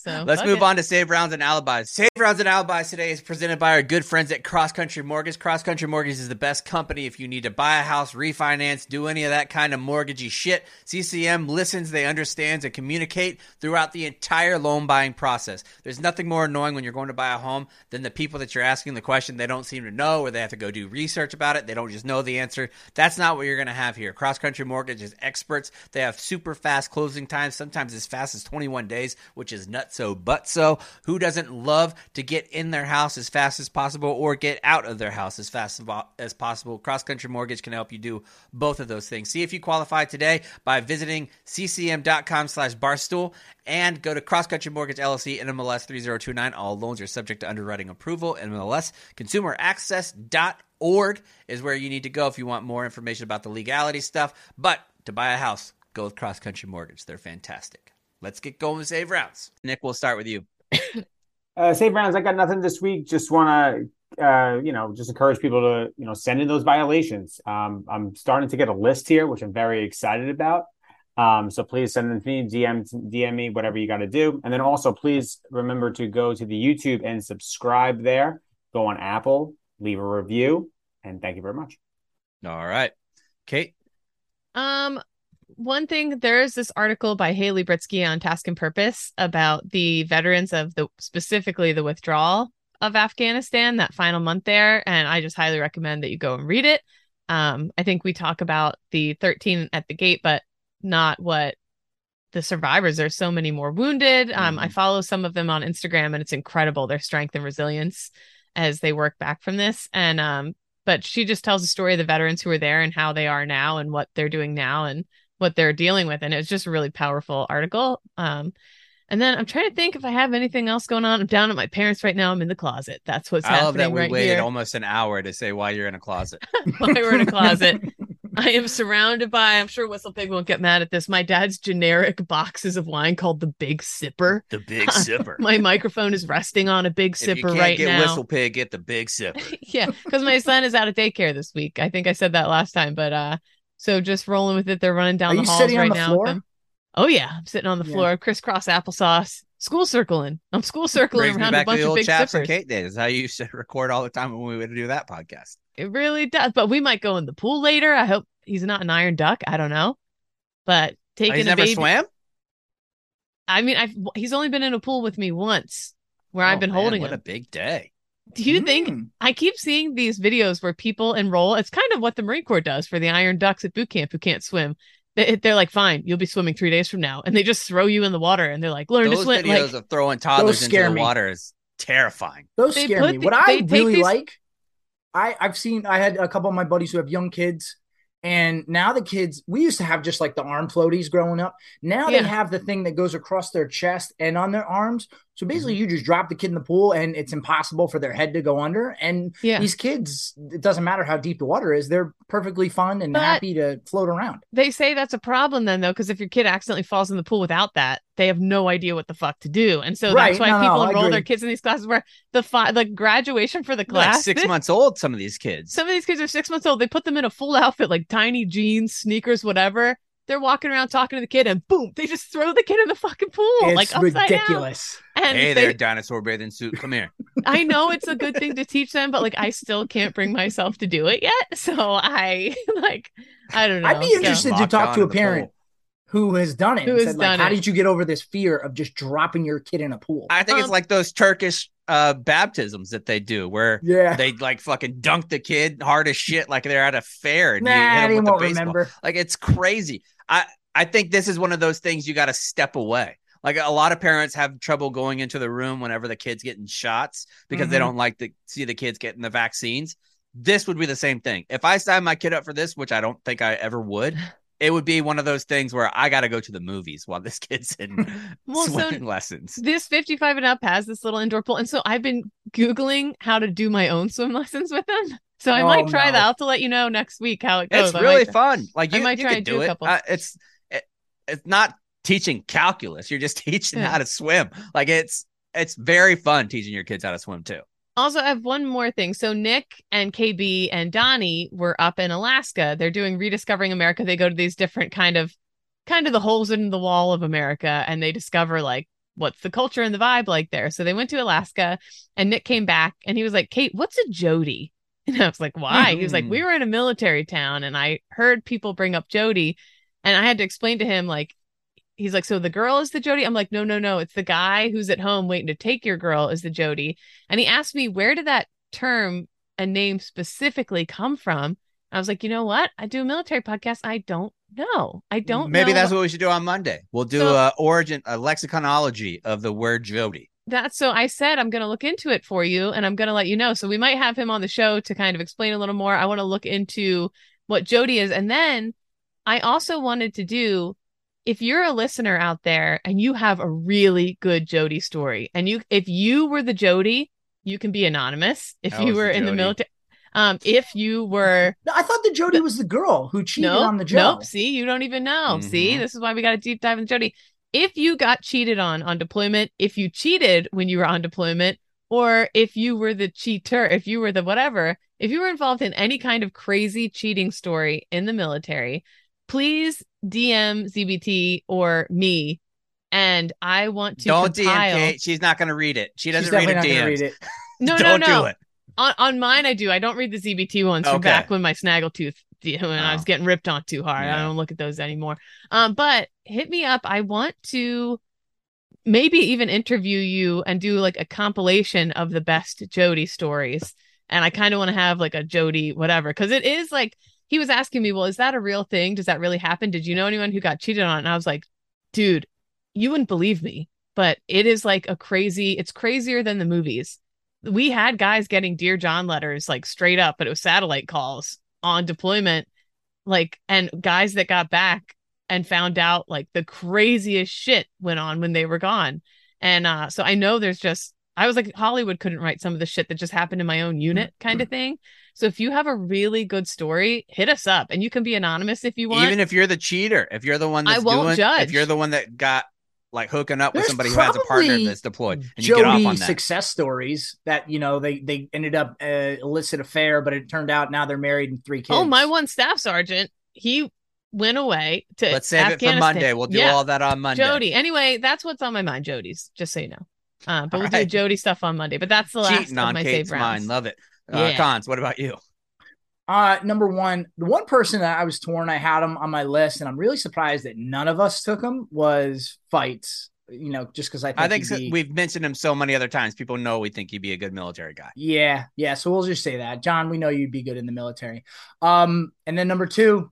So Let's move it. on to Save Rounds and Alibis. Save Rounds and Alibis today is presented by our good friends at Cross Country Mortgage. Cross Country Mortgage is the best company if you need to buy a house, refinance, do any of that kind of mortgagey shit. CCM listens, they understand, and communicate throughout the entire loan buying process. There's nothing more annoying when you're going to buy a home than the people that you're asking the question they don't seem to know or they have to go do research about it. They don't just know the answer. That's not what you're going to have here. Cross Country Mortgage is experts. They have super fast closing times, sometimes as fast as 21 days, which is nuts so but so. Who doesn't love to get in their house as fast as possible or get out of their house as fast as possible? Cross Country Mortgage can help you do both of those things. See if you qualify today by visiting ccm.com slash barstool and go to Cross Country Mortgage LLC NMLS 3029. All loans are subject to underwriting approval. NMLS consumeraccess.org is where you need to go if you want more information about the legality stuff. But to buy a house, go with Cross Country Mortgage. They're fantastic. Let's get going with save rounds. Nick, we'll start with you. [coughs] Uh, save rounds. I got nothing this week. Just want to, uh, you know, just encourage people to, you know, send in those violations. Um, I'm starting to get a list here, which I'm very excited about. Um, so please send them to me, DM, DM me, whatever you got to do. And then also please remember to go to the YouTube and subscribe there. Go on Apple, leave a review, and thank you very much. All right. Kate. Um, one thing there is this article by Haley Britzky on Task and Purpose about the veterans of the specifically the withdrawal of Afghanistan that final month there, and I just highly recommend that you go and read it. Um, I think we talk about the 13 at the gate, but not what the survivors. There's so many more wounded. Um, I follow some of them on Instagram, and it's incredible their strength and resilience as they work back from this. And um, but she just tells the story of the veterans who were there and how they are now and what they're doing now and what they're dealing with and it's just a really powerful article um and then i'm trying to think if i have anything else going on i'm down at my parents right now i'm in the closet that's what's happening. I love that we right waited here almost an hour to say why you're in a closet. [laughs] why we're in a closet [laughs] i am surrounded by i'm sure whistle pig won't get mad at this my dad's generic boxes of wine called the big sipper The big sipper. [laughs] my microphone is resting on a big if you sipper can't right get now Whistle Pig, get the big sipper. yeah, because my son is out of daycare this week. I think I said that last time, but uh, so just rolling with it. They're running down Are the you halls on right the now. floor? Oh yeah, I'm sitting on the Yeah. floor, crisscross applesauce, school circling. I'm school circling Brings me around a back to bunch the of old big chaps and sippers. Kate days. How you used to [laughs] record all the time when we would do that podcast. It really does. But we might go in the pool later. I hope he's not an iron duck. I don't know, but Oh, taking he's a never baby. swam. I mean, I've he's only been in a pool with me once, where I've Oh, been man, holding What him. What a big day. Do you think Mm. I keep seeing these videos where people enroll. It's kind of what the Marine Corps does for the Iron Ducks at boot camp who can't swim. They, they're like, fine, you'll be swimming three days from now, and they just throw you in the water, and they're like, learn Those to swim. videos Like, of throwing toddlers into the me. water is terrifying. Those They scare me. the- what I really these- like, I I've seen. I had a couple of my buddies who have young kids, and now the kids. We used to have just like the arm floaties growing up. Now Yeah. they have the thing that goes across their chest and on their arms. So Mm-hmm. basically, you just drop the kid in the pool, and it's impossible for their head to go under. And yeah, these kids, it doesn't matter how deep the water is; they're perfectly fun and But- happy to float around. they say that's a problem then, though, because if your kid accidentally falls in the pool without that, they have no idea what the fuck to do, and so Right. that's why No, no, people I enroll their kids in these classes where the fi- the graduation for the class. like six this- months old. Some of these kids. Some of these kids are six months old. They put them in a full outfit, like tiny jeans, sneakers, whatever. They're walking around talking to the kid, and boom, they just throw the kid in the fucking pool, it's like upside down. ridiculous. And hey they- there, dinosaur bathing suit. Come here. [laughs] I know it's a good thing to teach them, but like I still can't bring myself to do it yet. [laughs] So I [laughs] like I don't know. I'd be So- interested to talk to a parent pool. who has done it. Who has said, like, done How did you get over this fear of just dropping your kid in a pool? I think it's Um, like those Turkish uh, baptisms that they do, where yeah. they like fucking dunk the kid hard as shit, like they're at a fair. And you hit Nah, 'em with the won't baseball. remember. Like it's crazy. I I think this is one of those things you got to step away. Like a lot of parents have trouble going into the room whenever the kid's getting shots because they Mhm. don't like to see the kids getting the vaccines. This would be the same thing. If I signed my kid up for this, which I don't think I ever would, [laughs] it would be one of those things where I got to go to the movies while this [laughs] kid's in [laughs] Well, so swimming lessons. this 55 and up has this little indoor pool. And so I've been googling how to do my own swim [laughs] lessons with them. So I Oh, might try no. that. I'll to let you know next week how it goes. It's I really might- fun. Like I you, might you try and do do a it. couple. Uh, it's it, it's not teaching calculus. You're just teaching Yeah. how to swim. Like it's it's very fun teaching your kids how to swim too. Also, I have one more thing. So Nick and KB and Donnie were up in Alaska. They're doing rediscovering America. They go to these different kind of kind of the holes in the wall of America and they discover like what's the culture and the vibe like there. So they went to Alaska and Nick came back and he was like, "Kate, what's a Jody?" [laughs] And I was like, "Why?" He was like, Hmm. "We were in a military town and I heard people bring up Jody and I had to explain to him like he's like, so the girl is the Jody? I'm like, no, no, no. It's the guy who's at home waiting to take your girl is the Jody. And he asked me, where did that term and name specifically come from? I was like, you know what? I do a military podcast. I don't know. I mm, don't Maybe know. that's what we should do on Monday. We'll do So- a origin, a lexiconology of the word Jody. that's so I said I'm going to look into it for you and I'm going to let you know. So we might have him on the show to kind of explain a little more. I want to look into what Jody is. And then I also wanted to do if you're a listener out there and you have a really good Jody story and you if you were the Jody, you can be anonymous. If I you were the in the military um if you were No, I thought the Jody was the girl who cheated nope, on the Joe. Nope. See, you don't even know. See, Mhm. this is why we got to deep dive in Jody. If you got cheated on on deployment, if you cheated when you were on deployment, or if you were the cheater, if you were the whatever, if you were involved in any kind of crazy cheating story in the military, please DM ZBT or me. And I want to Don't compile. DM Kate. She's not going to read it. She doesn't read definitely her not DMs. read it. [laughs] No, Don't no, no. do it. On on mine, I do. I don't read the ZBT ones from Okay. back when my snaggletooth when I was Oh. getting ripped on too hard. I don't look at those anymore. Um, but hit me up. I want to maybe even interview you and do like a compilation of the best Jody stories. And I kind of want to have like a Jody whatever because it is like he was asking me, well, is that a real thing? Does that really happen? Did you know anyone who got cheated on? And I was like, dude, you wouldn't believe me, but it is like a crazy. It's crazier than the movies we had guys getting dear john letters like straight up but it was satellite calls on deployment like and guys that got back and found out like the craziest shit went on when they were gone and uh so i know there's just i was like hollywood couldn't write some of the shit that just happened in my own unit kind of thing so if you have a really good story hit us up and you can be anonymous if you want Even if you're the cheater, if you're the one I that's won't doing, judge. if you're the one that got like hooking up with somebody who has a partner probably that's deployed, and you get off on that. success stories that you know they they ended up uh, illicit affair, but it turned out now they're married and three kids. oh my one staff sergeant he went away to Let's save it for Monday. We'll do Yeah. all that on Monday. Jody. Anyway, that's what's on my mind, Jody's, just so you know. Uh, but All we'll right. do Jody stuff on Monday. But that's the last cheating of on my Kate's save mind. rounds. Love it. Uh, Yeah. Cons, what about you? Uh, number one, the one person that I was torn, I had him on my list, and I'm really surprised that none of us took him was fights. You know, just because I think, I think so- be- we've mentioned him so many other times. People know we think he'd be a good military guy. Yeah, yeah. So we'll just say that, John. We know you'd be good in the military. Um, and then number two,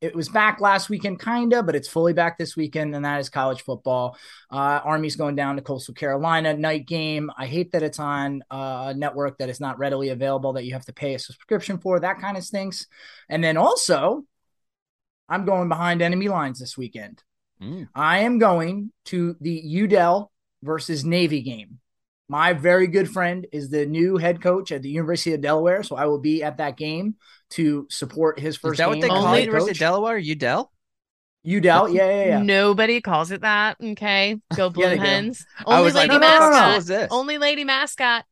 it was back last weekend, kinda, but it's fully back this weekend, and that is college football. Uh, Army's going down to Coastal Carolina night game. I hate that it's on uh, a network that is not readily available that you have to pay a subscription for. That kind of stinks. And then also, I'm going behind enemy lines this weekend. Mm. I am going to the Udell versus Navy game. My very good friend is the new head coach at the University of Delaware, so I will be at that game to support his first Is that game. what they call Only- head University of. Delaware? Udell? Udell, yeah, yeah, yeah. Nobody calls it that. Okay. Go [laughs] Blue they do. Hens. I Only was like, lady no, no, no, no. mascot. This? Only lady mascot.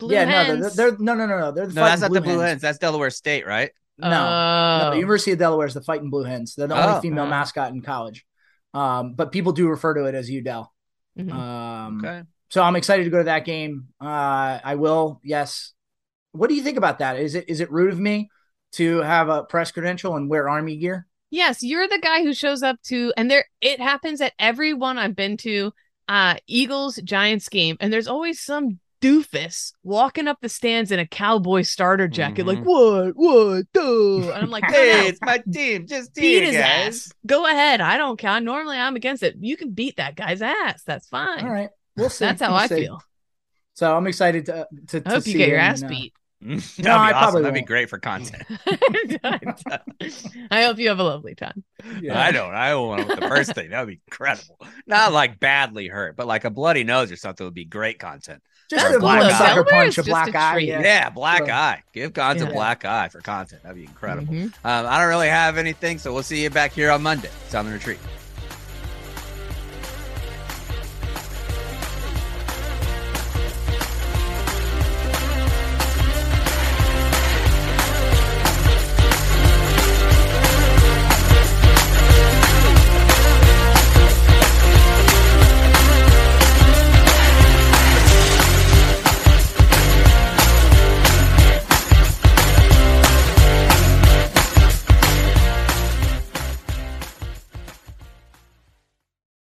Blue Hens. yeah, no, they're, they're no, no, no, no. They're the no, that's Fighting not the Blue Blue Hens. Hens. That's Delaware State, right? No, no, Oh. the University of Delaware is the Fighting Blue Hens. They're the Oh. only female Oh. mascot in college. Um, but people do refer to it as Udell. Mhm. Um, Okay. So I'm excited to go to that game. Uh, I will. Yes. What do you think about that? Is it is it rude of me to have a press credential and wear army gear? Yes, you're the guy who shows up to, and there it happens at every one I've been to, uh, Eagles Giants game, and there's always some doofus walking up the stands in a cowboy starter jacket, like Mhm. what, what, duh? And I'm like, Hey, it's my team. Just beat team, his guys. ass. Go ahead. I don't care. Normally, I'm against it. You can beat that guy's ass. That's fine. All right, we'll see. That's how We'll I see. feel. So I'm excited to to. I hope to you see get your ass and, uh, beat. [laughs] that'd be No, I awesome. probably That'd be won't. great for [laughs] content. [laughs] I hope you have a lovely time. I don't. I don't want the first thing. That would be incredible. Not like badly hurt, but like a bloody nose or something would be great content. Just Or a black eye. sucker punch, a black a eye. Yeah, Yeah. black Yeah. eye. Give content Yeah. black eye for content. That'd be incredible. Mhm. Um, I don't really have anything, so we'll see you back here on Monday. It's on the retreat.